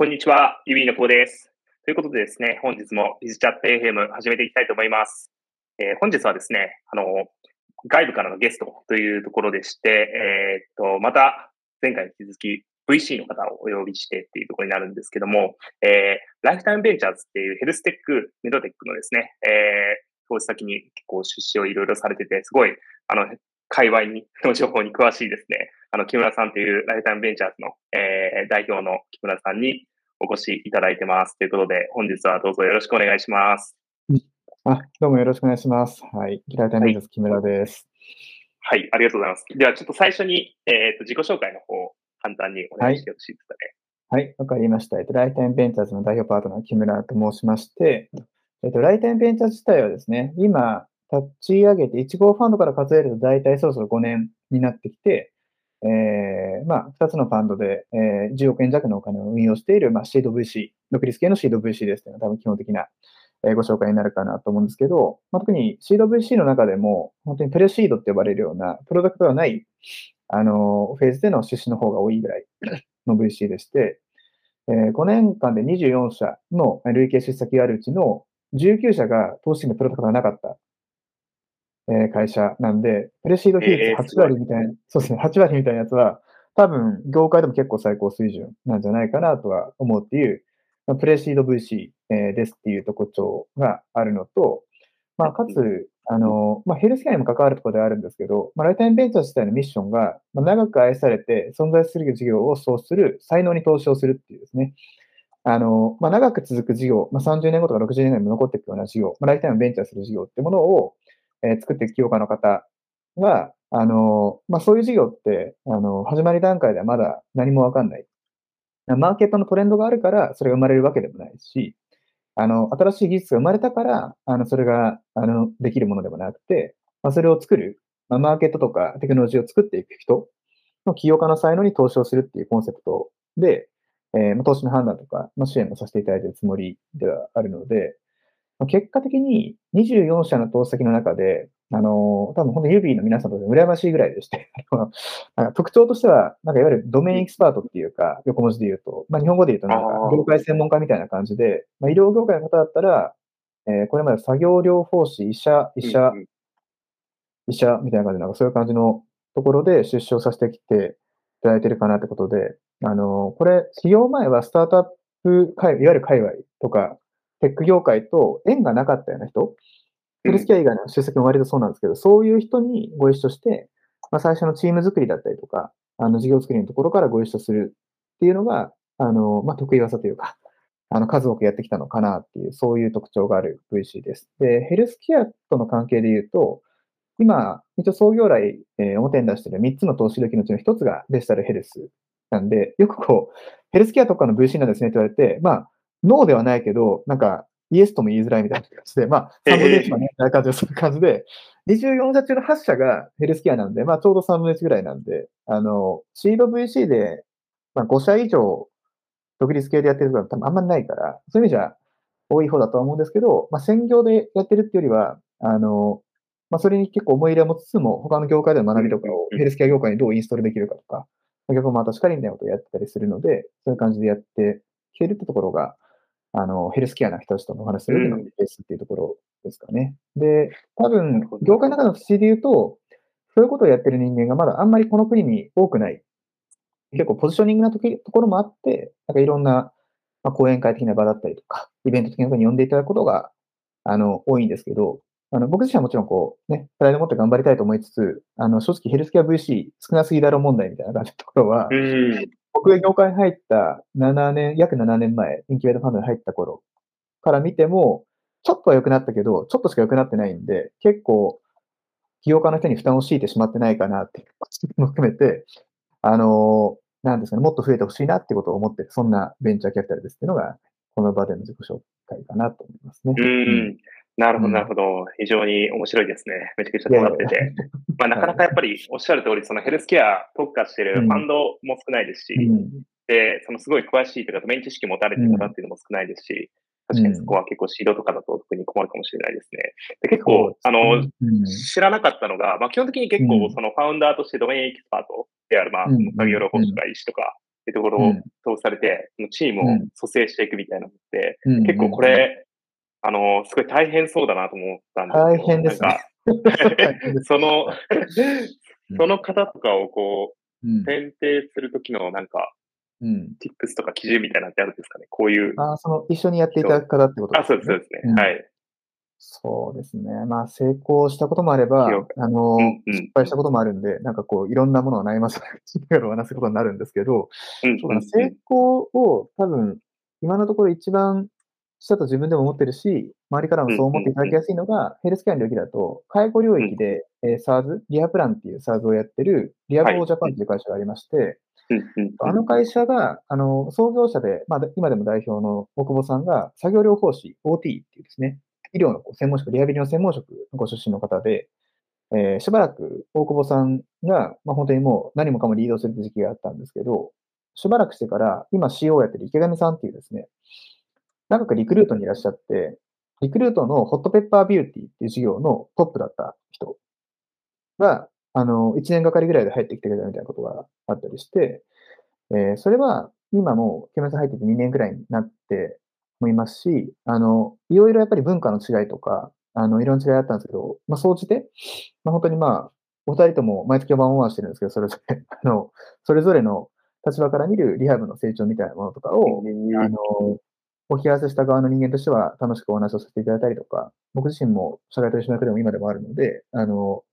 こんにちは、ゆびのこうです。ということでですね、本日もビズチャット FM 始めていきたいと思います。えー、本日はですね、あの、外部からのゲストというところでして、えー、っと、また前回に引き続き VC の方をお呼びしてっていうところになるんですけども、えー、ライフタイムベンチャーズっていうヘルステック、メドテックのですね、えー、投資先に結構出資をいろいろされてて、すごい、あの、界隈に、の情報に詳しいですね、あの、木村さんというライフタイムベンチャーズの、えー、代表の木村さんにお越しいただいてます。ということで、本日はどうぞよろしくお願いします。あ、どうもよろしくお願いします。はい。ライフタイムズ木村です。はい、ありがとうございます。では、ちょっと最初に、えっ、ー、と、自己紹介の方、簡単にお願いしてよろしいですかね。はい、わ、はい、かりました。えっと、ライフタイムベンチャーズの代表パートナー、木村と申しまして、えっと、ライフタイムベンチャーズ自体はですね、今、立ち上げて1号ファンドから数えると大体そろそろ5年になってきて、えー、まあ、2つのファンドで、えー、10億円弱のお金を運用している、まあ、シード VC、独立系のシード VC ですというのが多分基本的な、えー、ご紹介になるかなと思うんですけど、まあ、特にシード VC の中でも、本当にプレシードって呼ばれるような、プロダクトがない、あの、フェーズでの出資の方が多いぐらい の VC でして、えー、5年間で24社の累計出資先があるうちの19社が投資のプロダクトがなかった。え会社なんで、プレシード比率8割みたいな、えー、そうですね、8割みたいなやつは、多分、業界でも結構最高水準なんじゃないかなとは思うっていう、まあ、プレシード VC、えー、ですっていう特徴があるのと、まあ、かつ、あの、まあ、ヘルスケアにも関わるところではあるんですけど、まあ、ライタイムベンチャー自体のミッションが、まあ、長く愛されて存在する事業を創出する、才能に投資をするっていうですね、あの、まあ、長く続く事業、まあ、30年後とか60年後にも残っていくような事業、まあ、ライタイムベンチャーする事業ってものを、えー、作っていく企業家の方が、あの、まあ、そういう事業って、あの、始まり段階ではまだ何もわかんない。マーケットのトレンドがあるから、それが生まれるわけでもないし、あの、新しい技術が生まれたから、あの、それが、あの、できるものでもなくて、まあ、それを作る、まあ、マーケットとかテクノロジーを作っていく人の起業家の才能に投資をするっていうコンセプトで、えー、投資の判断とか、まあ、支援もさせていただいているつもりではあるので、結果的に24社の投資先の中で、あの、多分本当にユビーの皆さんと羨ましいぐらいでして 特徴としては、なんかいわゆるドメインエキスパートっていうか、横文字で言うと、まあ日本語で言うとなんか業界専門家みたいな感じで、まあ医療業界の方だったら、えー、これまで作業療法士、医者、医者、医者みたいな感じで、なんかそういう感じのところで出資をさせてきていただいてるかなってことで、あの、これ、起業前はスタートアップ界、いわゆる界隈とか、テック業界と縁がなかったような人、ヘルスケア以外の出席も割とそうなんですけど、そういう人にご一緒して、まあ、最初のチーム作りだったりとか、あの事業作りのところからご一緒するっていうのが、あの、まあ、得意技というか、あの、数多くやってきたのかなっていう、そういう特徴がある VC です。で、ヘルスケアとの関係で言うと、今、一応創業来、えー、表に出している3つの投資時のうちの1つがデジタルヘルスなんで、よくこう、ヘルスケアとかの VC なんですねって言われて、まあ、ノーではないけど、なんか、イエスとも言いづらいみたいな感じで、まあ、3分の1はね、みたいな感じで、そういう感じで、24社中の8社がヘルスケアなんで、まあ、ちょうど3分の1ぐらいなんで、あの、シード VC で、まあ、5社以上、独立系でやってる人は多分あんまりないから、そういう意味じゃ多い方だとは思うんですけど、まあ、専業でやってるっていうよりは、あの、まあ、それに結構思い入れを持つつも、他の業界での学びとかをヘルスケア業界にどうインストールできるかとか、逆もまたしかりみたいなことをやってたりするので、そういう感じでやっていけるってところが、あの、ヘルスケアな人たちとお話しするのがベースっていうところですかね。で、多分、業界の中の不思議で言うと、そういうことをやってる人間がまだあんまりこの国に多くない。結構ポジショニングなとところもあって、なんかいろんな、まあ、講演会的な場だったりとか、イベント的なところに呼んでいただくことが、あの、多いんですけど、あの、僕自身はもちろんこう、ね、プライド持って頑張りたいと思いつつ、あの、正直ヘルスケア VC 少なすぎだろ問題みたいな感じのところは、僕が業界に入った7年、約7年前、インキュベートファンドに入った頃から見ても、ちょっとは良くなったけど、ちょっとしか良くなってないんで、結構、起業家の人に負担を強いてしまってないかなっていうも含めて、あのー、なんですかね、もっと増えてほしいなってことを思ってる、そんなベンチャーキャピタルですっていうのが、この場での自己紹介かなと思いますね。うん。なるほど、なるほど。非常に面白いですね。めちゃくちゃ尖ってて。まあ、なかなかやっぱりおっしゃる通り、そのヘルスケア特化してるファンドも少ないですし、うん、で、そのすごい詳しいというか、ドメイン知識持たれてる方っていうのも少ないですし、確かにそこは結構シードとかだと特に困るかもしれないですね。で結構、あの、知らなかったのが、まあ基本的に結構そのファウンダーとしてドメインエキスパートである、まあ、作業療法士とか医師とか、ってところを通されて、うん、チームを蘇生していくみたいなのって、うん、結構これ、あの、すごい大変そうだなと思ったんです大変ですね。その、その方とかをこう、選定するときのなんか、うん、tips とか基準みたいなのってあるんですかね？こういう。あその、一緒にやっていただく方ってことですね。あ、そうです、そうですね。はい。そうですね。まあ、成功したこともあれば、あの、うんうん、失敗したこともあるんで、なんかこう、いろんなものを悩ませながら話すことになるんですけど、うんうんうん、成功を多分、今のところ一番したと自分でも思ってるし、周りからもそう思っていただきやすいのが、ヘルスケアの領域だと、介護領域で、えー、SARS、リアプランっていう SARS をやってる、リアボージャパンっていう会社がありまして、あの会社が、あの、創業者で、まあ、今でも代表の大久保さんが、作業療法士、OT っていうですね、医療の専門職、リハビリの専門職のご出身の方で、えー、しばらく大久保さんが、まあ、本当にもう何もかもリードする時期があったんですけど、しばらくしてから、今 CO をやってる池上さんっていうですね、長くリクルートにいらっしゃって、リクルートのホットペッパービューティーっていう事業のトップだった人が、あの、1年がかりぐらいで入ってきてくれたみたいなことがあったりして、えー、それは今も木村さん入ってて2年ぐらいになってもいますし、あの、いろいろやっぱり文化の違いとか、あの、いろんな違いあったんですけど、まあ、総じて、まあ、本当にまあ、お二人とも毎月ワンワンしてるんですけど、それぞれ、あの、それぞれの立場から見るリハブの成長みたいなものとかを、あの、お引き合わせした側の人間としては楽しくお話をさせていただいたりとか、僕自身も社会取締役でも今でもあるので、あの、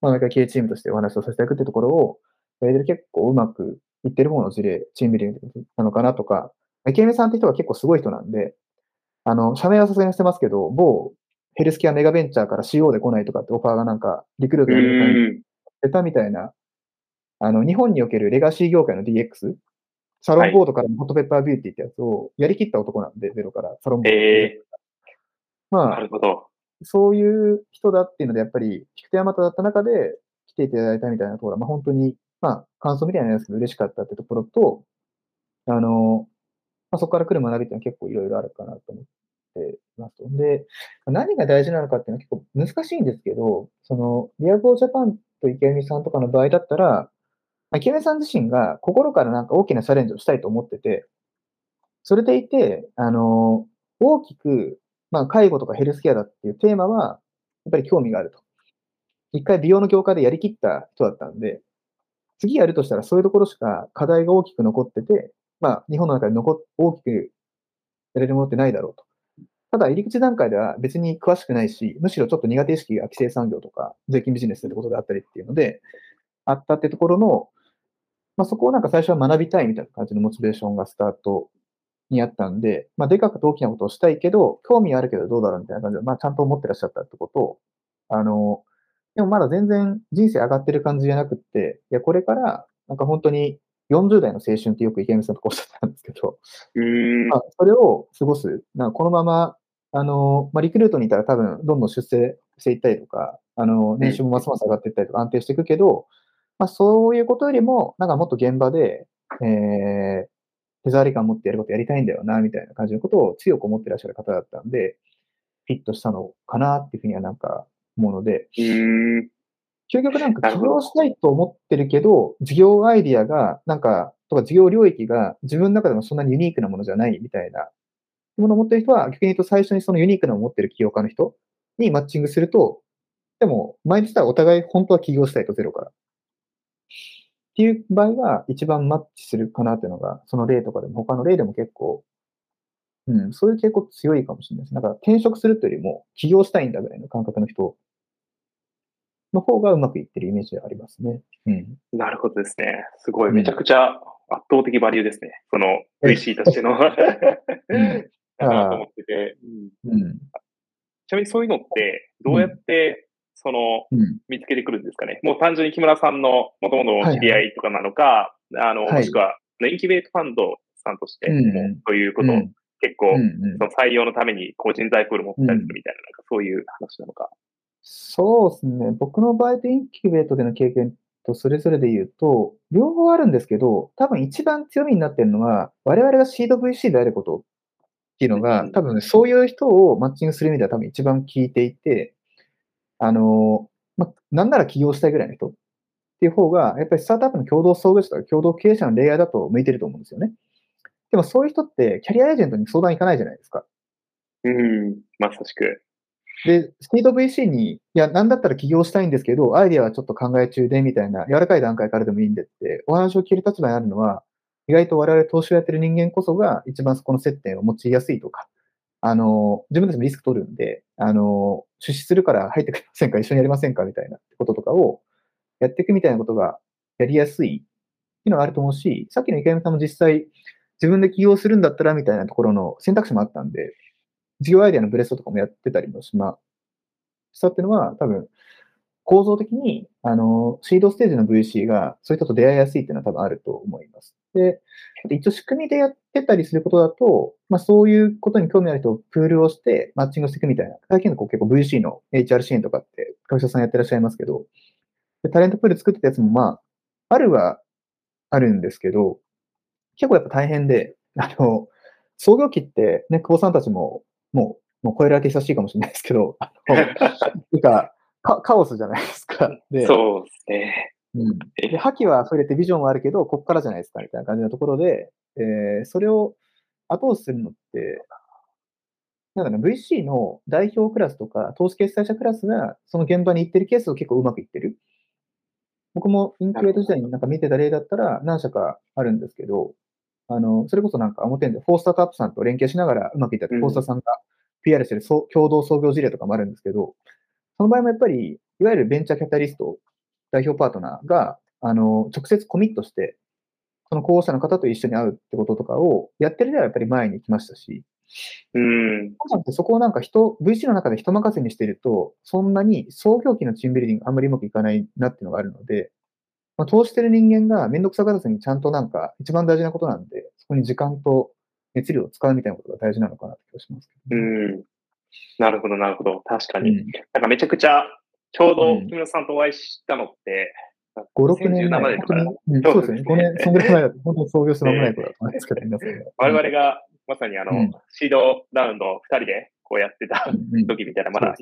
まあ、毎回経営チームとしてお話をさせていただくっていうところを、結構うまくいってる方の事例、チームビルディングなのかなとか、池上さんって人が結構すごい人なんで、あの、社名はさすがにしてますけど、某ヘルスケアメガベンチャーから CO で来ないとかってオファーがなんか、リクルートに出たみたいな、あの、日本におけるレガシー業界の DX、サロンボードからホットペッパービューティーってやつをやりきった男なんで、ゼロからサロンボード。えー、まあ、なるほど。そういう人だっていうので、やっぱり、菊手山とだった中で来ていただいたみたいなところは、まあ本当に、まあ感想みたいなやつで嬉しかったってところと、あの、まあ、そこから来る学びっていうのは結構いろいろあるかなと思っていますと。で、何が大事なのかっていうのは結構難しいんですけど、その、リアボージャパンと池上さんとかの場合だったら、池上さん自身が心からなんか大きなチャレンジをしたいと思ってて、それでいて、あの、大きく、まあ、介護とかヘルスケアだっていうテーマは、やっぱり興味があると。一回美容の業界でやりきった人だったんで、次やるとしたらそういうところしか課題が大きく残ってて、まあ、日本の中で残大きくやれるものってないだろうと。ただ、入り口段階では別に詳しくないし、むしろちょっと苦手意識が規制産業とか税金ビジネスってことであったりっていうので、あったってところの、まあ、そこをなんか最初は学びたいみたいな感じのモチベーションがスタートにあったんで、まあ、でかくと大きなことをしたいけど、興味あるけどどうだろうみたいな感じで、まあ、ちゃんと思ってらっしゃったってこと。を、あの、でもまだ全然人生上がってる感じじゃなくって、いや、これから、なんか本当に40代の青春ってよく池上さんとかおっしゃったんですけど、まあ、それを過ごす。なんかこのまま、あの、まあ、リクルートにいたら多分どんどん出世していったりとか、あの、年収もますます上がっていったりとか安定していくけど、まあ、そういうことよりも、なんかもっと現場で、えー、手触り感持ってやることやりたいんだよな、みたいな感じのことを強く思ってらっしゃる方だったんで、フィットしたのかなっていうふうにはなんか思うので、究極なんか起業したいと思ってるけど、事業アイディアが、なんか、とか事業領域が自分の中でもそんなにユニークなものじゃないみたいなものを持ってる人は、逆に言うと最初にそのユニークなものを持ってる起業家の人にマッチングすると、でも、前にしたらお互い本当は起業したいとゼロから。っていう場合が一番マッチするかなっていうのが、その例とかでも、他の例でも結構、うん、そういう傾向強いかもしれないです。だから転職するというよりも、起業したいんだぐらいの感覚の人の方がうまくいってるイメージありますね。うん。なるほどですね。すごい、めちゃくちゃ圧倒的バリューですね。その VC としての。だなと思ってて、うん。ちなみにそういうのって、どうやって、その、見つけてくるんですかね。もう単純に木村さんのもともと知り合いとかなのか、あの、もしくは、インキュベートファンドさんとして、そういうことを結構、その採用のために、こう人材プール持ったりするみたいな、なんかそういう話なのか。そうですね。僕の場合でインキュベートでの経験とそれぞれで言うと、両方あるんですけど、多分一番強みになってるのは、我々がシード VC であることっていうのが、多分、ね、そういう人をマッチングする意味では多分一番効いていて、あの、ま、なんなら起業したいぐらいの人っていう方が、やっぱりスタートアップの共同創業者とか共同経営者のレイヤーだと向いてると思うんですよね。でもそういう人ってキャリアエージェントに相談行かないじゃないですか。うん、まさしく。で、スピード VC に、いや、なんだったら起業したいんですけど、アイデアはちょっと考え中で、みたいな、柔らかい段階からでもいいんでって、お話を聞ける立場にあるのは、意外と我々投資をやってる人間こそが一番そこの接点を持ちやすいとか、あの、自分たちもリスク取るんで、あの、出資するから入ってくれませんか？一緒にやりませんか？みたいなこととかをやっていくみたいなことがやりやすいっていうのがあると思うし、さっきの池上さんも実際自分で起業するんだったらみたいなところの選択肢もあったんで、事業アイデアのブレストとかもやってたりもしましたっていうのは多分構造的に、あの、シードステージの VC がそういったと出会いやすいっていうのは多分あると思います。で、一応仕組みでやってたりすることだと、まあそういうことに興味ある人をプールをしてマッチングしていくみたいな、最近のこう結構 VC の HR 支援とかって会社さんやってらっしゃいますけど、でタレントプール作ってたやつもまあ、あるはあるんですけど、結構やっぱ大変で、あの、創業期ってね、久保さんたちももう、もう超えられて久しいかもしれないですけど、あの なんかカ、カオスじゃないですか。で、そうですね。うん、で覇気はそれてビジョンはあるけど、こっからじゃないですかみたいな感じのところで、えーそれを後押しするのって、なんかね、VC の代表クラスとか、投資決済者クラスがその現場に行ってるケースを結構うまくいってる。僕もインキュベート時代になんか見てた例だったら何社かあるんですけど、あの、それこそなんか表でフォースタートアップさんと連携しながらうまくいったって、うんフォースターさんが PR してるそう共同創業事例とかもあるんですけど、その場合もやっぱり、いわゆるベンチャーキャピタリスト、代表パートナーが、あの、直接コミットして、その候補者の方と一緒に会うってこととかをやってるではやっぱり前に来ましたし、うん。そこをなんか人、VC の中で人任せにしてると、そんなに創業期のチームビルディングあんまりうまくいかないなっていうのがあるので、まあ、投資してる人間がめんどくさがらずにちゃんとなんか一番大事なことなんで、そこに時間と熱量を使うみたいなことが大事なのかなって気がしますけうどね、ん。なるほど、なるほど。確かに。うんなんかめちゃくちゃ、ちょうどうん木村さんとお会いしたのって、5、6年2017前、そうですね。5年、そんぐらい前だと、本当に創業して間もない頃だと思いますけど、皆さん。が。我々がまさにあの、うん。シードラウンドを2人でこうやってた時みたいな、まだ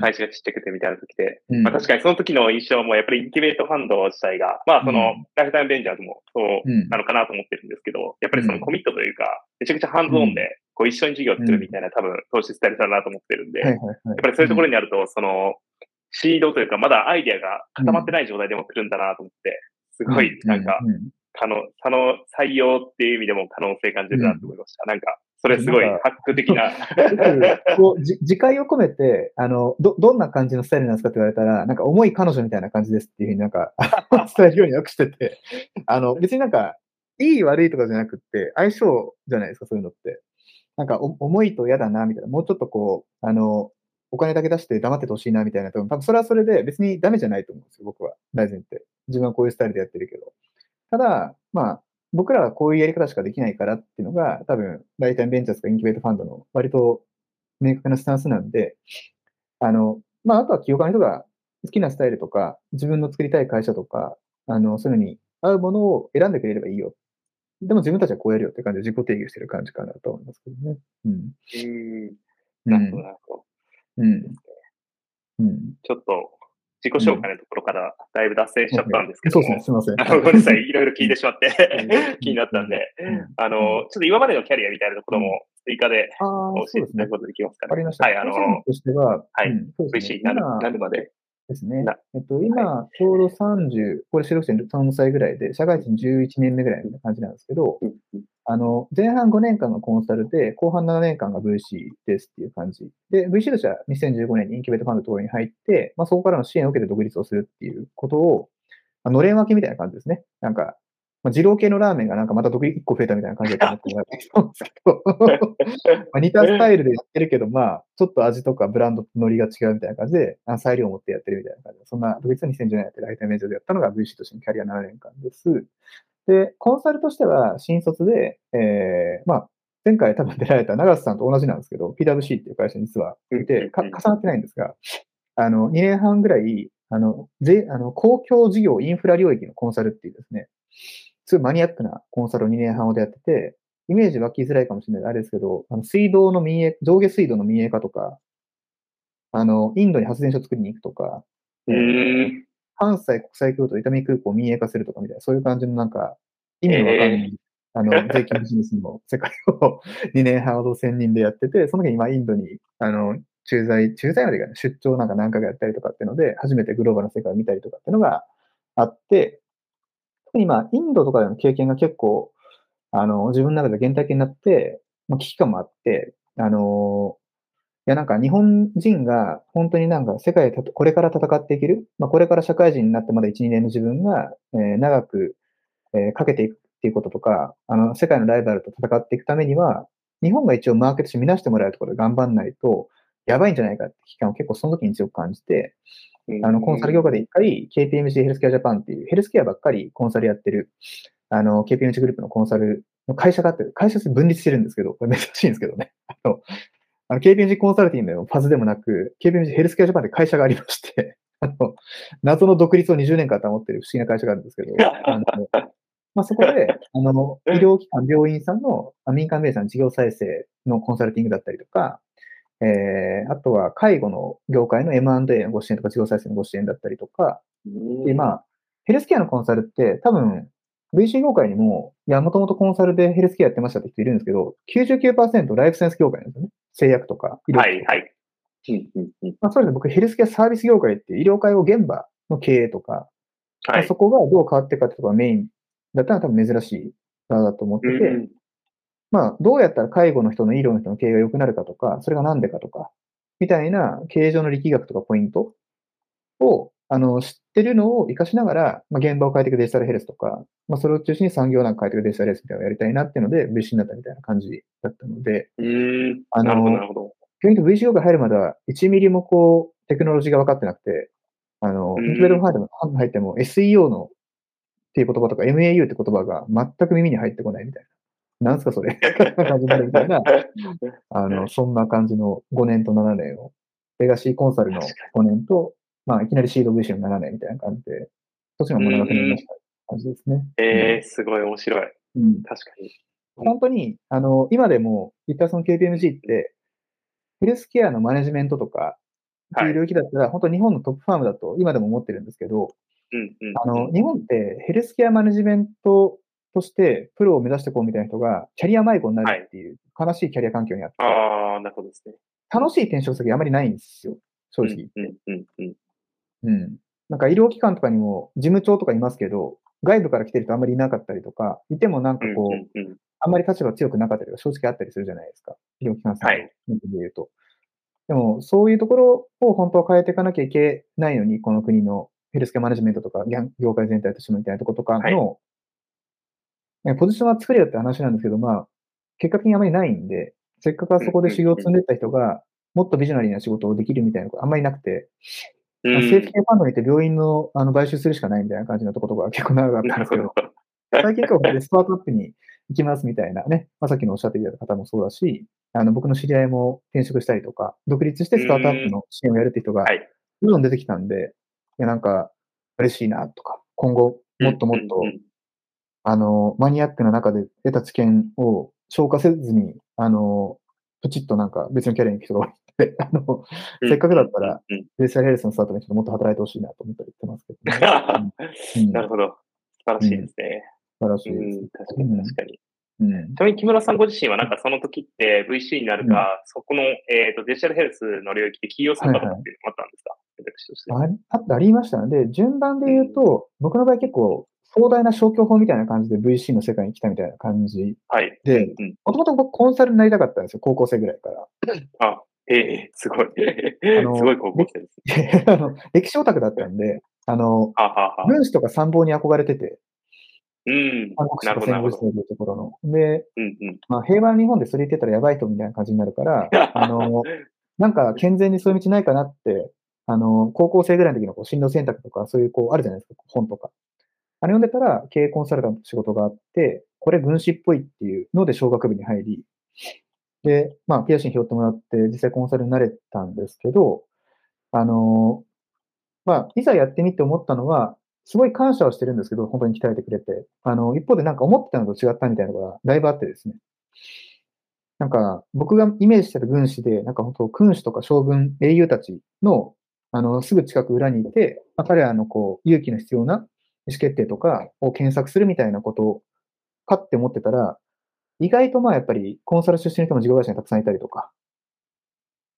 会社がちっちゃくてみたいな時で、うん。まあ確かにその時の印象もやっぱりインキュベートファンド自体が、まあその、うんライフタイムベンチャーズもそううん。なのかなと思ってるんですけど、やっぱりそのうん。コミットというか、めちゃくちゃハンズオンで、こう一緒に事業を作るみたいな多分投資スタイルだなと思ってるんで。やっぱりそういうところにあると、その、シードというか、まだアイデアが固まってない状態でも来るんだなと思って、すごい、なんか、可能、その採用っていう意味でも可能性感じるなと思いました。なんか、それすごいハック的な。こうじ自戒を込めて、あの、ど、どんな感じのスタイルなんですかって言われたら、なんか重い彼女みたいな感じですっていうふうになんか 伝えるようによくしてて、あの、別になんか、いい悪いとかじゃなくって、相性じゃないですか、そういうのって。なんか、お重いと嫌だな、みたいな。もうちょっとこう、あの、お金だけ出して黙っててほしいな、みたいな。多分、多分それはそれで別にダメじゃないと思うんですよ、僕は。大前提。自分はこういうスタイルでやってるけど。ただ、まあ、僕らはこういうやり方しかできないからっていうのが、多分、大体ベンチャーズかインキュベートファンドの割と明確なスタンスなんで、あの、まあ、あとは起業家の人が好きなスタイルとか、自分の作りたい会社とか、あの、そういうのに合うものを選んでくれればいいよ。でも自分たちはこうやるよって感じで自己定義してる感じかなと思いますけどね。うん。うん。うんなるほど、。なるほど。うん。うん。ちょっと、自己紹介のところからだいぶ脱線しちゃったんですけどもそうですね、すみません。ごめんなさい、いろいろ聞いてしまってうん気になったんで、うんあの、ちょっと今までのキャリアみたいなところも追加でああ、教えていただく。ことできますかね。わかりました。はい、あの、としては、はい VC ねになる今なるまで。ですねな。えっと、今、ちょうど30、これ収録して3歳ぐらいで、社会人11年目ぐらいみたいな感じなんですけど、うんあの、前半5年間がコンサルで、後半7年間が VC ですっていう感じ。で、VC としては2015年にインキュベートファンドのところに入って、まあ、そこからの支援を受けて独立をするっていうことを、まあのれん分けみたいな感じですね。なんか、まあ、二郎系のラーメンがなんかまた独立1個増えたみたいな感じだと思ってもらえると思うんですけど、まあ似たスタイルでやってるけど、まあ、ちょっと味とかブランドとノリが違うみたいな感じで、あ裁量を持ってやってるみたいな感じで、そんな独立は2010年やってるライターメジャーでやったのが VC としてのキャリア7年間です。で、コンサルとしては新卒で、えー、まあ、前回多分出られた長瀬さんと同じなんですけど、PWC っていう会社に実はいて、か重なってないんですが、あの、2年半ぐらい、あの、ぜあの公共事業インフラ領域のコンサルっていうですね、すごいマニアックなコンサルを2年半ほどやってて、イメージ湧きづらいかもしれないあれですけど、あの水道の民営、上下水道の民営化とか、あの、インドに発電所作りに行くとか、うーん。関西国際空港、伊丹空港を民営化するとかみたいな、そういう感じのなんか、意味のわかんない、あの、税金ビジネスの世界を2年半ほど専任でやってて、その時に今インドに、あの、駐在、駐在までいかない出張なんか何回かやったりとかっていうので、初めてグローバルな世界を見たりとかっていうのがあって、特に今、インドとかでの経験が結構、あの、自分の中で原体験になって、まあ、危機感もあって、あの、いや、なんか日本人が本当になんか世界でこれから戦っていける、まあ、これから社会人になってまだ1、2年の自分が、えー、長く、えー、かけていくっていうこととか、あの、世界のライバルと戦っていくためには、日本が一応マーケットして見なしてもらえるところで頑張んないと、やばいんじゃないかって危機感を結構その時に強く感じて、あの、コンサル業界で一回 KPMG ヘルスケアジャパンっていうヘルスケアばっかりコンサルやってる、あの、KPMG グループのコンサルの会社があって、会社分立してるんですけど、これ珍しいんですけどね。あの、あの KPMG コンサルティングのファズでもなく、KPMG ヘルスケアジャパンって会社がありまして、あの、謎の独立を20年間保ってる不思議な会社があるんですけど、あのまあ、そこで、あの、医療機関、病院さんの民間ベースの事業再生のコンサルティングだったりとか、えー、あとは介護の業界の M&A のご支援とか事業再生のご支援だったりとか、で、まあ、ヘルスケアのコンサルって多分 VC 業界にも、いや、もともとコンサルでヘルスケアやってましたって人いるんですけど、99%ライフセンス業界なんですよね。製薬とか、医療はいはい。まあ、そうですね。僕、ヘルスケアサービス業界って医療介護現場の経営とか、はいまあ、そこがどう変わっていくかってところがメインだったら多分珍しい側だと思ってて、うん、まあ、どうやったら介護の人の医療の人の経営が良くなるかとか、それが何でかとか、みたいな経営上の力学とかポイントを、あの、知ってるのを活かしながら、まあ、現場を変えていくデジタルヘルスとか、まあ、それを中心に産業なんか変えていくデジタルヘルスみたいなのをやりたいなっていうので、VC になったみたいな感じだったので、うん。あの、なるほど、なるほど。逆に VC 業界入るまでは、1ミリもこう、テクノロジーが分かってなくて、あの、インクベルファンド入っても SEO のっていう言葉とか MAU って言葉が全く耳に入ってこないみたいな。なんすかそれ。るみたいな、あの、そんな感じの5年と7年を、レガシーコンサルの5年と、まあ、いきなりシード VC の7年みたいな感じで、どっちも物語になりました感じですね。ええー、すごい面白い。うん。確かに。本当に、あの、今でも、言ったその KPMG って、ヘルスケアのマネジメントとか、っていう領域だったら、はい、本当日本のトップファームだと今でも思ってるんですけど、あの、日本ってヘルスケアマネジメントとしてプロを目指していこうみたいな人がキャリア迷子になるっていう悲しいキャリア環境にあって、ああ、なるほどですね。楽しい転職先あまりないんですよ、正直。うん、うん、うん。うん。なんか医療機関とかにも事務長とかいますけど、外部から来てる人あんまりいなかったりとか、いてもなんかこう、あんまり立場強くなかったりとか正直あったりするじゃないですか。医療機関さんで言うと。はい、でも、そういうところを本当は変えていかなきゃいけないのに、この国のヘルスケアマネジメントとか、業界全体としてもみたいなところとかの、はい、ポジションは作れよって話なんですけど、まあ、結果的にあまりないんで、せっかくあそこで修行を積んでった人が、もっとビジョナリーな仕事をできるみたいなことあんまりなくて、うん、まあ、セーファンドに行って病院のあの買収するしかないみたいな感じのところが 結構長かったんですけど、最近こでスタートアップに行きますみたいなね、まあ、さっきのおっしゃっていた方もそうだし、あの僕の知り合いも転職したりとか、独立してスタートアップの支援をやるって人が、どんどん出てきたんで、いや、なんか、嬉しいなとか、今後、もっともっと、あの、マニアックな中で得た知見を消化せずに、あの、プチッとなんか別のキャリアに行く人が多い あの、せっかくだったら、デジタルヘルスのスタートにちょっともっと働いてほしいなと思ったり言ってますけど、ね。なるほど。素晴らしいですね。素晴らしいです。確かに。確かに。うん、ちなみに木村さんご自身はなんかその時って VC になるか、うん、そこの、えーと、デジタルヘルスの領域で起業するかとかっていうのもあったんですか、はいはい私として。あありましたね。で、順番で言うと、僕の場合結構壮大な消去法みたいな感じで VC の世界に来たみたいな感じはい。で、もともと僕コンサルになりたかったんですよ、高校生ぐらいから。あ、ええー、すごい。すごい高校生です、ね。あの歴史オタクだったんで、あの、分子とか参謀に憧れてて、うん。韓国史とか戦後史というところの。で、うんうん、まあ、平和な日本でそれ言ってたらやばい人みたいな感じになるから、あの、なんか健全にそういう道ないかなってあの、高校生ぐらいの時のこう進路選択とか、そういうこう、あるじゃないですか、本とか。あれ読んでたら、経営コンサルタントの仕事があって、これ軍師っぽいっていうので、小学部に入り、で、まあ、ピアシン拾ってもらって、実際コンサルになれたんですけど、あの、まあ、いざやってみて思ったのは、すごい感謝はしてるんですけど、本当に鍛えてくれて。あの、一方でなんか思ってたのと違ったみたいなのがだいぶあってですね。なんか、僕がイメージしてた軍師で、なんか本当、君主とか将軍、英雄たちのあの、すぐ近く裏にいて、まあ、彼らのこう、勇気の必要な意思決定とかを検索するみたいなことかって思ってたら、意外とまあやっぱりコンサル出身の人も事業会社にたくさんいたりとか、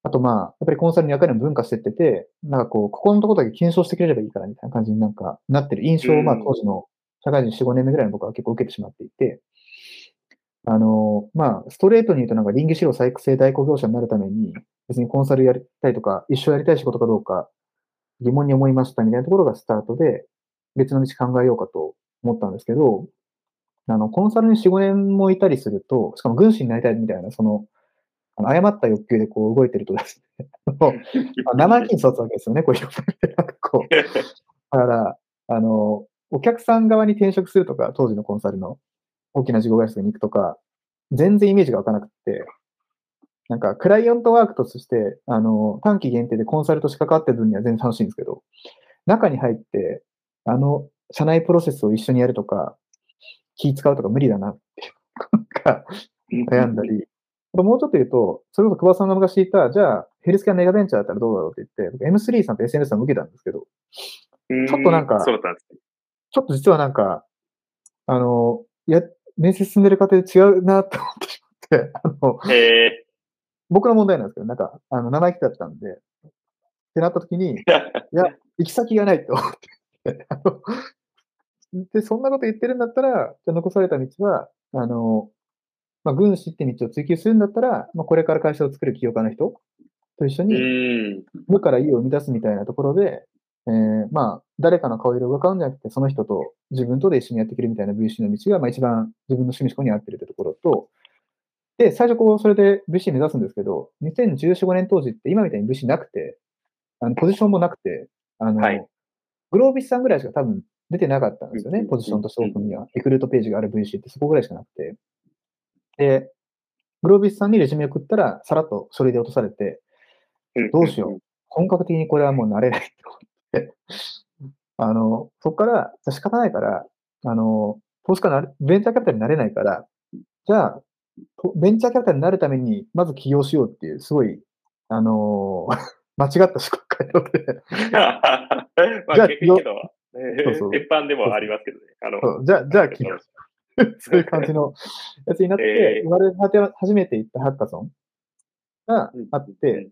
あとまあ、やっぱりコンサルの役割も分化してってて、なんかこう、ここのところだけ検証してくれればいいからみたいな感じになんかなってる。印象を、まあ当時の社会人4、5年目ぐらいの僕は結構受けてしまっていて、あの、まあ、ストレートに言うとなんか倫理資料再生代行業者になるために、別にコンサルやりたいとか、一生やりたい仕事かどうか疑問に思いましたみたいなところがスタートで、別の道考えようかと思ったんですけど、あの、コンサルに4、5年もいたりすると、しかも軍師になりたいみたいな、その、あの誤った欲求でこう動いてるとですね、生意気に育つわけですよね、こういうなんかこう。だから、あの、お客さん側に転職するとか、当時のコンサルの大きな事業会社に行くとか、全然イメージが湧かなくて、なんか、クライアントワークとして、あの、短期限定でコンサルとして関わってる分には全然楽しいんですけど、中に入って、あの、社内プロセスを一緒にやるとか、気使うとか無理だなって、なんか、悩んだり、もうちょっと言うと、それこそ久保さんが昔言った、じゃあ、ヘルスケアメガベンチャーだったらどうだろうって言って、M3 さんと SNS さんも受けたんですけど、ちょっとなんか、そうだったんですね。ちょっと実はなんか、あの、や、面接進んでる過程で違うなって思ってしまって、あの、え僕の問題なんですけど、なんか、あの、生意気だったんで、ってなった時に、いや、行き先がないって思って で、そんなこと言ってるんだったら、じゃ残された道は、あの、まあ、軍師って道を追求するんだったら、まあ、これから会社を作る起業家の人と一緒ー、に、うん。無から意を生み出すみたいなところで、えーまあ、誰かの顔色を伺うんじゃなくて、その人と自分とで一緒にやっていけるみたいな VC の道が、まあ、一番自分の趣味思考に合ってるってところと、で、最初こう、それで VC 目指すんですけど、2014、5年当時って今みたいに VC なくて、あの、ポジションもなくて、あの、はいグロービスさんぐらいしか多分出てなかったんですよね、うん。ポジションとしてオープンには。リクルートページがある VC ってそこぐらいしかなくて。で、グロービスさんにレジュメを送ったら、さらっと書類で落とされて、どうしよう。本格的にこれはもう慣れないって思って、あの、そこから、じゃあ仕方ないから、あの、投資家なれ、ベンチャーキャピタルになれないから、じゃあ、とベンチャーキャピタルになるために、まず起業しようっていう、すごい、あの 間違った思考回路で、まじゃああ、結局 けど、そうそう 鉄板でもありますけどね。あの、じゃあ、じゃあ起業 そういう感じのやつになって、えー生まれ初めて行ったハッカソンがあって、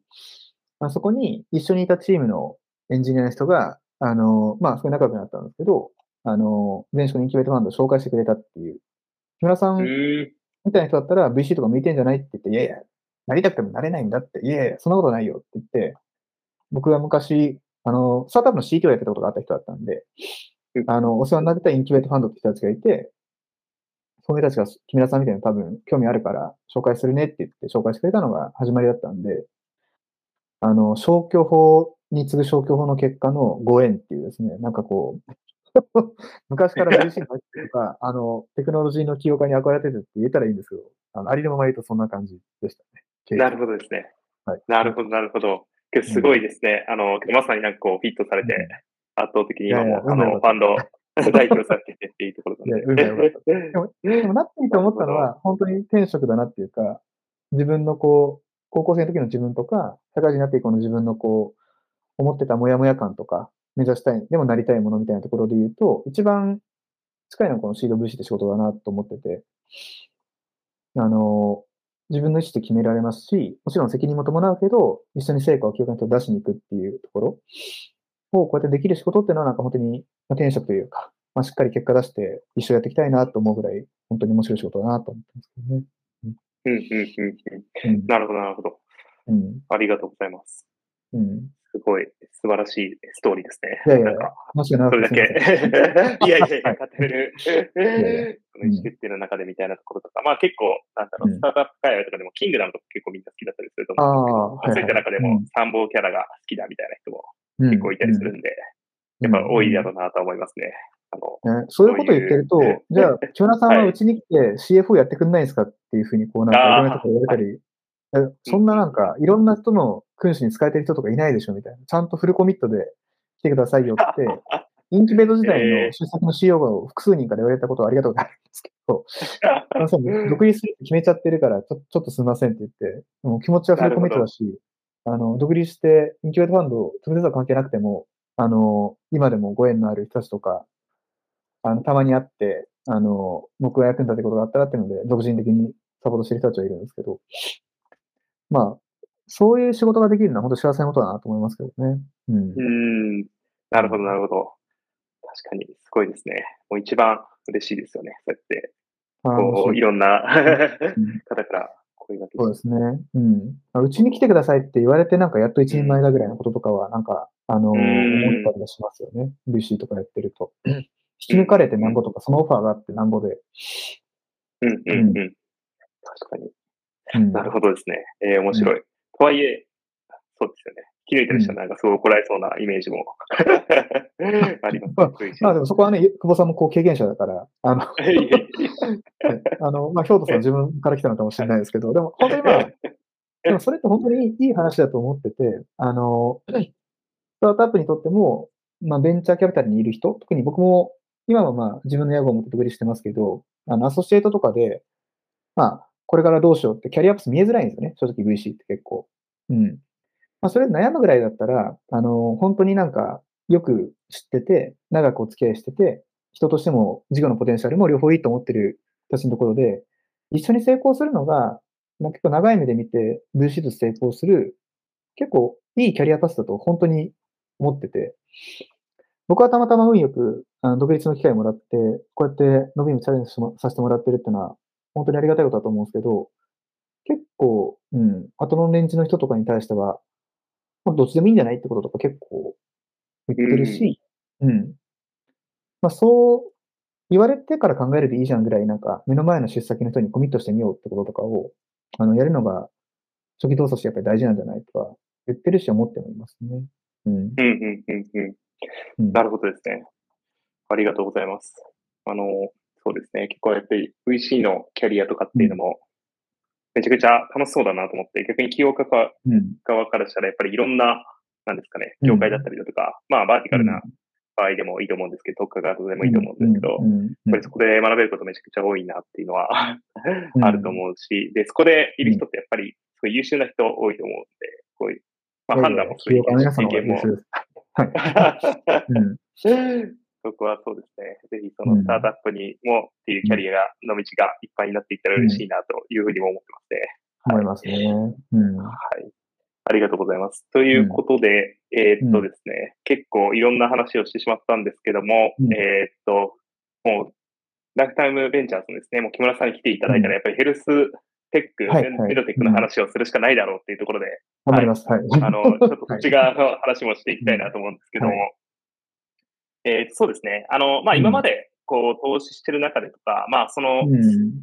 まあ、そこに一緒にいたチームのエンジニアの人が、あの、まあ、そこに仲良くなったんですけど、あの、前職のインキュベートファンドを紹介してくれたっていう。木村さうんん。みたいな人だったら VC とか向いてんじゃないって言って、いやいや、なりたくてもなれないんだって、いやいや、そんなことないよって言って、僕が昔、あの、スタートアップの CTO やってたことがあった人だったんでうん、あの、お世話になってたインキュベートファンドって人たちがいて、その人たちが木村さんみたいな多分興味あるから紹介するねって言って紹介してくれたのが始まりだったんで、あの、消去法に次ぐ消去法の結果のご縁っていうですね、なんかこう、昔から VC に入ってるとか、あの、テクノロジーの起業家に憧れてるって言えたらいいんですけど、あの、ありのまま言うとそんな感じでしたね。なるほどですね。はいなるほど、なるほど。すごいですね。あの、まさになんかこう、フィットされて、圧倒的に今も、あの、や運命よファンド代表されててっていうところいや、なん運命よかった。で。でも、でもなってみて思ったのは、本当に転職だなっていうか、自分のこう、高校生の時の自分とか、社会人になって以降の自分のこう、思ってたモヤモヤ感とか、目指したい、でもなりたいものみたいなところで言うと、一番近いのはこのシード VC って仕事だなと思ってて、あの、自分の意思で決められますし、もちろん責任も伴うけど、一緒に成果を記憶に出しに行くっていうところをこうやってできる仕事っていうのはなんか本当に、まあ、転職というか、まあ、しっかり結果出して一緒やっていきたいなと思うぐらい、本当に面白い仕事だなと思ってますけどね。うん、うん、うん。うん。なるほど、なるほど。うん。ありがとうございます。うん。すごい素晴らしいストーリーですね。いやいやなんか。それだけ。いやいやいや、はい。語れる。この意思決定の中でみたいなところとか、まあ結構、なんだろう、うん。スタートアップ界隈とかでも、キングダムとか結構みんな好きだったりするとあ思うんですけど、あ、そういった中でもうん。参謀キャラが好きだみたいな人もうん結構いたりするんで、うん。やっぱ多いだろうなと思いますね。あの、ねそういうこと言ってるとじゃあ、木村さんははい。うちに来て CFO やってくんないんですかっていうふうに、こうなんかいろんなところ言われたり、えそんななんか、いろんな人の君主に使えてる人とかいないでしょみたいな。ちゃんとフルコミットで来てくださいよって、インキュベート時代の出席の CEO が複数人から言われたことはありがとうございますけど、独立するって決めちゃってるからちょ、ちょっとすみませんって言って、もう気持ちはフルコミットだし、あの、独立してインキュベートファンド、直接は関係なくても、あの、今でもご縁のある人たちとか、あの、たまに会って、あの、僕が役に立てることがあったらっていうので、独自的にサポートしてる人たちはいるんですけど、まあ、そういう仕事ができるのは本当幸せなことだなと思いますけどね。うん。うんなるほど、なるほど。確かに、すごいですね。もう一番嬉しいですよね。そうやって、こう、いろんな 方から声がけそうですね。うん。うちに来てくださいって言われて、なんかやっと一人前だぐらいのこととかは、なんか、あの、思ったりもしますよね。VC とかやってると。引き抜かれてなんぼとか、そのオファーがあってなんぼで。うん、うん、うん。確かに。なるほどですね。えー、面白い。とはいえ、そうですよね。切れてる人はなんかすごい怒られそうなイメージも あります、まあ。まあでもそこはね、久保さんもこう経験者だから、あの、あの、まあ、京都さん自分から来たのかもしれないですけど、でも本当にまあ、でもそれって本当にいい話だと思ってて、あの、スタートアップにとっても、まあ、ベンチャーキャピタルにいる人、特に僕も今はまあ自分の野望を持って独立してますけど、あの、アソシエイトとかで、まあ、これからどうしようってキャリアアップス見えづらいんですよね。正直 VC って結構。うん。まあ、それ悩むぐらいだったら、あの、本当になんか、よく知ってて、長くお付き合いしてて、人としても事業のポテンシャルも両方いいと思ってる人たちのところで、一緒に成功するのが、まあ、結構長い目で見て、VC と成功する、結構いいキャリアパスだと本当に思ってて、僕はたまたま運よく、あの独立の機会もらって、こうやって伸びにチャレンジさせてもらってるっていうのは、本当にありがたいことだと思うんですけど、結構、うん、後の年次の人とかに対しては、まあ、どっちでもいいんじゃないってこととか結構言ってるし、うん、うん。まあ、そう言われてから考えるでいいじゃんぐらい、なんか、目の前の出先の人にコミットしてみようってこととかを、あの、やるのが、初期動作してやっぱり大事なんじゃないとか、言ってるし思ってもいますね。うん。うん、うん、うん、うん。なるほどですね。ありがとうございます。あの、そうですね。結構やっぱり VC のキャリアとかっていうのも、めちゃくちゃ楽しそうだなと思って、逆に起業家側からしたらやっぱりいろんな、なんですかね、業界だったりだとか、まあバーティカルな場合でもいいと思うんですけど、特化型でもいいと思うんですけど、やっぱりそこで学べることめちゃくちゃ多いなっていうのはあると思うし、で、そこでいる人ってやっぱりすごい優秀な人多いと思うんで、こういう、まあ判断もそういう経験も。そ こはそうですね。ぜひそのスタートアップにもっていうキャリアが、の道がいっぱいになっていったら嬉しいなというふうにも思ってますね。思いますね。うん。はい。ありがとうございます。ということで、うん、えー、っとですね、結構いろんな話をしてしまったんですけども、うん、えー、っと、もう、ライフタイムベンチャーズのですね、もう木村さんに来ていただいたら、やっぱりヘルステック、はいメドテックの話をするしかないだろうっていうところで、頑張ります。はい。あの、ちょっとそっち側の話もしていきたいなと思うんですけども、はいえー、そうですね。あの、まあ、今まで、こう、投資してる中でとか、まあ、その、や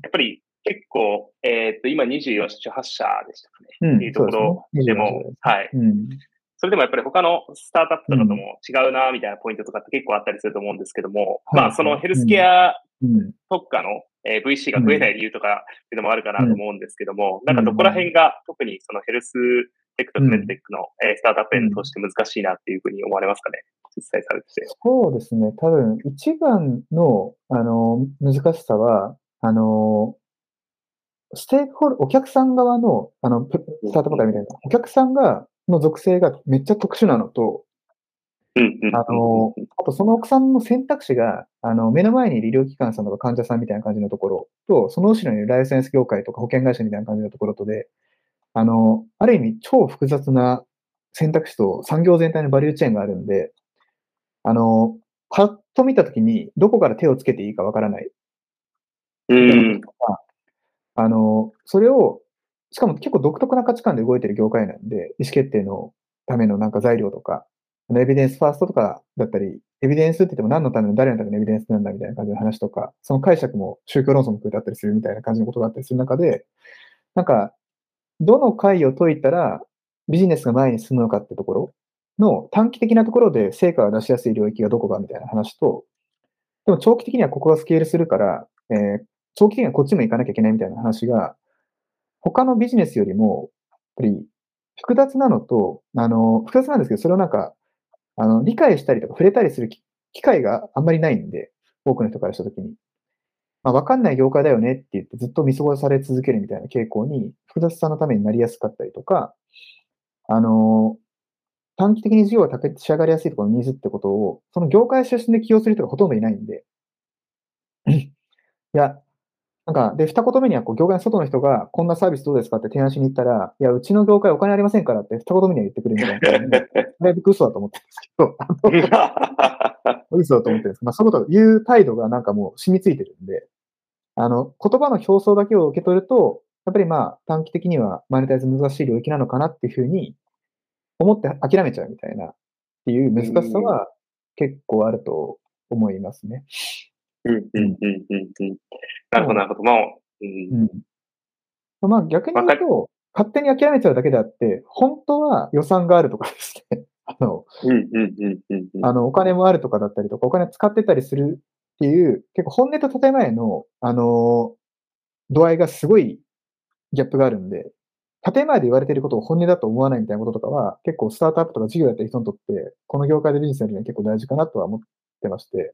っぱり結構、えっ、と、今24、8社でしたかね。っていうところでも、はい。それでもやっぱり他のスタートアップとかとも違うな、みたいなポイントとかって結構あったりすると思うんですけども、まあ、そのヘルスケア特化の、え VC が増えない理由とかっていうのもあるかなと思うんですけども、なんかどこら辺が特にそのヘルステックとメデテックの、えスタートアップへの投資って難しいなっていうふうに思われますかね？実際されてて。そうですね。多分、一番の、あの、難しさは、あの、ステークホル、お客さん側の、あの、スタートアップ会みたいな、お客さんが、の属性がめっちゃ特殊なのと、あの、あとその奥さんの選択肢が、あの、目の前に医療機関さんとか患者さんみたいな感じのところと、その後ろにライセンス業界とか保険会社みたいな感じのところとで、あの、ある意味超複雑な選択肢と産業全体のバリューチェーンがあるんで、あの、パッと見たときにどこから手をつけていいかわからない。うん。あの、それを、しかも結構独特な価値観で動いてる業界なんで、意思決定のためのなんか材料とか、エビデンスファーストとかだったり、エビデンスって言っても何のための誰のためのエビデンスなんだみたいな感じの話とか、その解釈も宗教論争も含めてあったりするみたいな感じのことがあったりする中で、なんかどの回を解いたらビジネスが前に進むのかってところの短期的なところで成果を出しやすい領域がどこかみたいな話と、でも長期的にはここがスケールするから、えー、長期的にはこっちも行かなきゃいけないみたいな話が、他のビジネスよりも、やっぱり複雑なのと、あの、複雑なんですけど、それをなんか、あの、理解したりとか触れたりする機会があんまりないんで、多くの人からしたときに。まあ、わかんない業界だよねって言ってずっと見過ごされ続けるみたいな傾向に複雑さのためになりやすかったりとか、あの、短期的に事業が立ち上がりやすいところのニーズってことを、その業界出身で起用する人がほとんどいないんで。いや、なんか、で、二言目には、こう、業界の外の人が、こんなサービスどうですか？って提案しに行ったら、いや、うちの業界お金ありませんからって、二言目には言ってくれるみたいな。だいぶ嘘だと思ってるんですけど、嘘だと思ってるんですまあ、そういうこと言う態度がなんかもう染みついてるんで、あの、言葉の表層だけを受け取ると、やっぱりまあ、短期的にはマネタイズ難しい領域なのかなっていうふうに思って諦めちゃうみたいな、っていう難しさは結構あると思いますね。うん、うん、うん、うん。なるほど、なるほど。まあ、うん。うん、まあ逆に言うと、勝手に諦めちゃうだけであって、本当は予算があるとかですね。あの、あの、お金もあるとかだったりとか、お金使ってたりするっていう、結構本音と建前の、あの、度合いがすごいギャップがあるんで、建前で言われていることを本音だと思わないみたいなこととかは、結構スタートアップとか事業やってる人にとって、この業界でビジネスやるには結構大事かなとは思ってまして。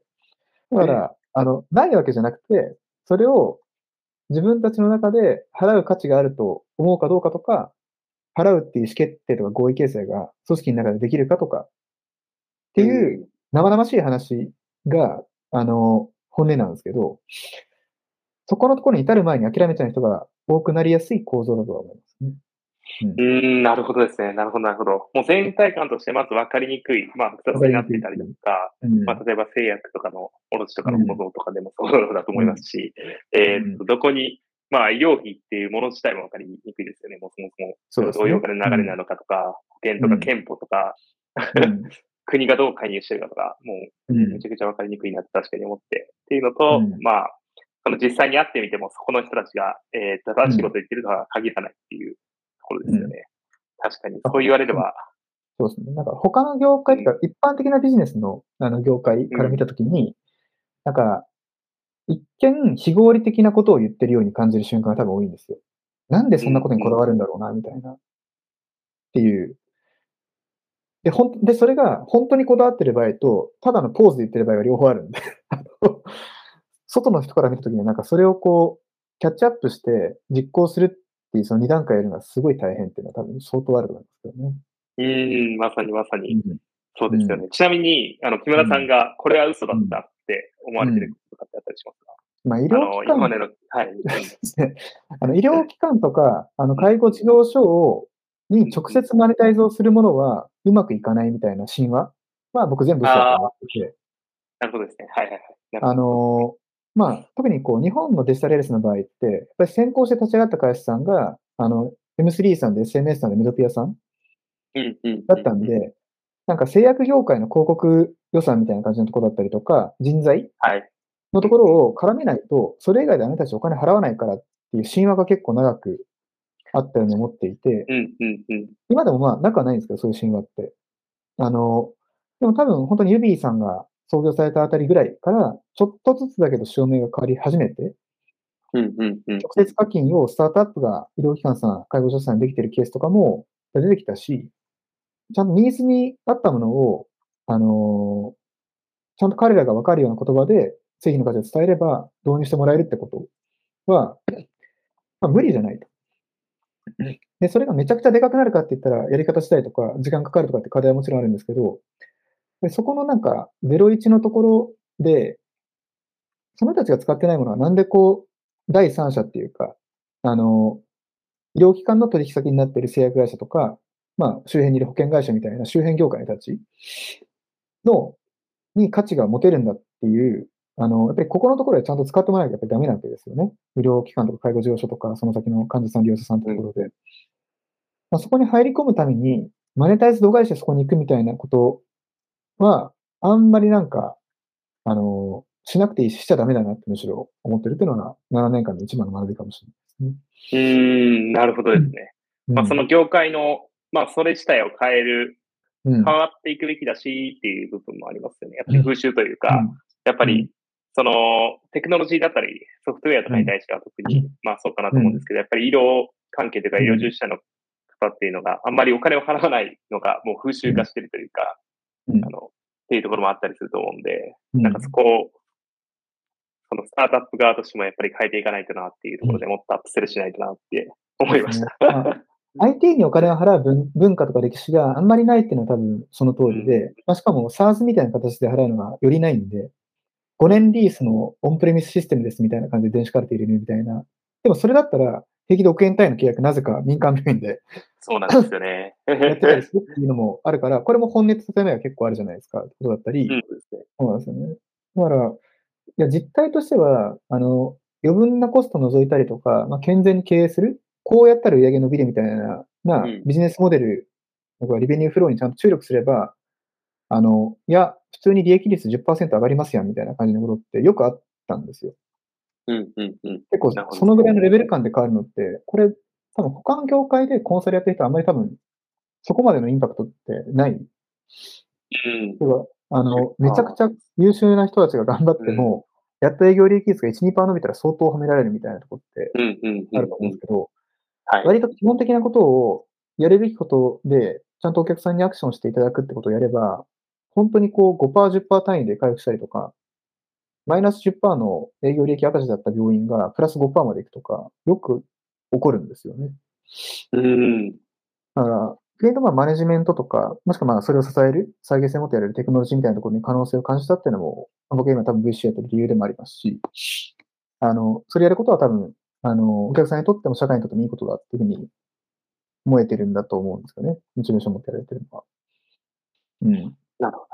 だから、あの、ないわけじゃなくて、それを自分たちの中で払う価値があると思うかどうかとか、払うっていう意思決定とか合意形成が組織の中でできるかとか、っていう生々しい話が、あの、本音なんですけど、そこのところに至る前に諦めちゃう人が多くなりやすい構造だとは思いますね。うん、ん、なるほどですね。なるほど、なるほど。もう全体感としてまず分かりにくい、まあ、複雑になっていたりとか、うん、まあ、例えば製薬とかの卸とかのものとかでもそうだと思いますし、うん、えー、と、どこに、まあ、医療費っていうもの自体も分かりにくいですよね。もうそもそも、そうどういうお金の流れなのかとか、保険とか憲法とか、国がどう介入してるかとか、もう、めちゃくちゃ分かりにくいなって確かに思って、っていうのと、まあ、その実際に会ってみても、そこの人たちが、えー、正しいこと言ってるとは限らないっていうころですよね。うん、確かに、そう言われれば。そうですね。なんか他の業界とか、一般的なビジネスのあの業界から見たときに、うん、なんか、一見非合理的なことを言ってるように感じる瞬間が多分多いんですよ。なんでそんなことにこだわるんだろうな、みたいな。っていう。で、ほん、で、それが本当にこだわってる場合と、ただのポーズで言ってる場合が両方あるんで 外の人から見たときになんかそれをこう、キャッチアップして実行するっていうその2段階やるのがすごい大変っていうのは多分相当あると思いますけどね。うん、まさにまさに。うん、そうですよね。うん、ちなみに、あの、木村さんがこれは嘘だったって思われてることとかってあったりしますか、まあ、医療機関。あの、の、はい。あの、医療機関とか、あの、介護事業所を、に直接マネタイズをするものはうまくいかないみたいな神話まあ僕全部嘘だと思ってて。なるほどですね。はいはいはい。あのまあ、特にこう、日本のデジタルエースの場合って、やっぱり先行して立ち上がった会社さんが、あの、M3 さんで SNS さんでメドピアさんだったんで、なんか製薬業界の広告予算みたいな感じのところだったりとか、人材のところを絡めないと、それ以外であなたたちお金払わないからっていう神話が結構長くあったように思っていて、今でもまあ、仲はないんですけど、そういう神話って。あの、でも多分本当にユビーさんが創業されたあたりぐらいから、ちょっとずつだけど証明が変わり始めて、うんうんうん、直接課金をスタートアップが医療機関さん、介護所さんにできてるケースとかも出てきたし、ちゃんとニーズに合ったものを、あのー、ちゃんと彼らがわかるような言葉で製品の価値を伝えれば導入してもらえるってことは、まあ、無理じゃないと。で、それがめちゃくちゃでかくなるかって言ったら、やり方次第とか、時間かかるとかって課題はもちろんあるんですけど、でそこのなんか、01のところで、その人たちが使ってないものはなんでこう、第三者っていうか、あの、医療機関の取引先になっている製薬会社とか、まあ、周辺にいる保険会社みたいな周辺業界たちの、に価値が持てるんだっていう、あの、やっぱりここのところでちゃんと使ってもらわなきゃやっぱりダメなわけですよね。医療機関とか介護事業所とか、その先の患者さん、利用者さんというところで。まあ、そこに入り込むために、マネタイズ度外視でそこに行くみたいなことは、あんまりなんか、あの、しなくていいし、しちゃダメだなってむしろ思ってるっていうのが、7年間の一番の学びかもしれないですね。うん、なるほどですね。うん、まあ、その業界の、まあ、それ自体を変える、変わっていくべきだしっていう部分もありますよね。やっぱり風習というか、うん、やっぱり、その、テクノロジーだったり、ソフトウェアとかに対しては特に、まあそうかなと思うんですけど、やっぱり医療関係というか医療従事者の方っていうのがあんまりお金を払わないのがもう風習化してるというか、あの、っていうところもあったりすると思うんで、なんかそこを、そのスタートアップ側としてもやっぱり変えていかないとなっていうところでもっとアップセルしないとなって思いました。IT にお金を払う文文化とか歴史があんまりないっていうのは多分その通りで、まあ、しかも SARS みたいな形で払うのがよりないんで、5年リースのオンプレミスシステムですみたいな感じで電子カルテ入れるみたいな。でもそれだったら、平気で億円単位の契約、なぜか民間病院でそうなんですよね。やってたりするっていうのもあるから、これも本音と建前が結構あるじゃないですか、ことだったり。うん。そうなんですよね。だから、いや、実態としては、あの、余分なコストを除いたりとか、まあ、健全に経営する、こうやったら売上伸びるみたいな、なうんビジネスモデル、僕はリベニューフローにちゃんと注力すれば、あの、いや、普通に利益率10%上がりますやんみたいな感じのことってよくあったんですよ。うんうんうん。結構そのぐらいのレベル感で変わるのって、これ、多分他の業界でコンサルやってる人はあんまり多分、そこまでのインパクトってない。うん。あの、めちゃくちゃ優秀な人たちが頑張っても、やっと営業利益率が1、2%伸びたら相当褒められるみたいなとこってうんうんうん。あると思うんですけど、はい。割と基本的なことをやるべきことで、ちゃんとお客さんにアクションしていただくってことをやれば、本当にこう5%、10%単位で回復したりとか、マイナス10%の営業利益赤字だった病院がプラス5%までいくとか、よく起こるんですよね。うん。だから、クリエイトまあマネジメントとか、もしくはまあそれを支える、再現性を持ってやれるテクノロジーみたいなところに可能性を感じたっていうのも、まあ僕が今多分 VC やってる理由でもありますし、あの、それやることは多分、あの、お客さんにとっても社会にとってもいいことだっていうふうに思えてるんだと思うんですよね。モチベーション持ってやられてるのは。うん。なるほ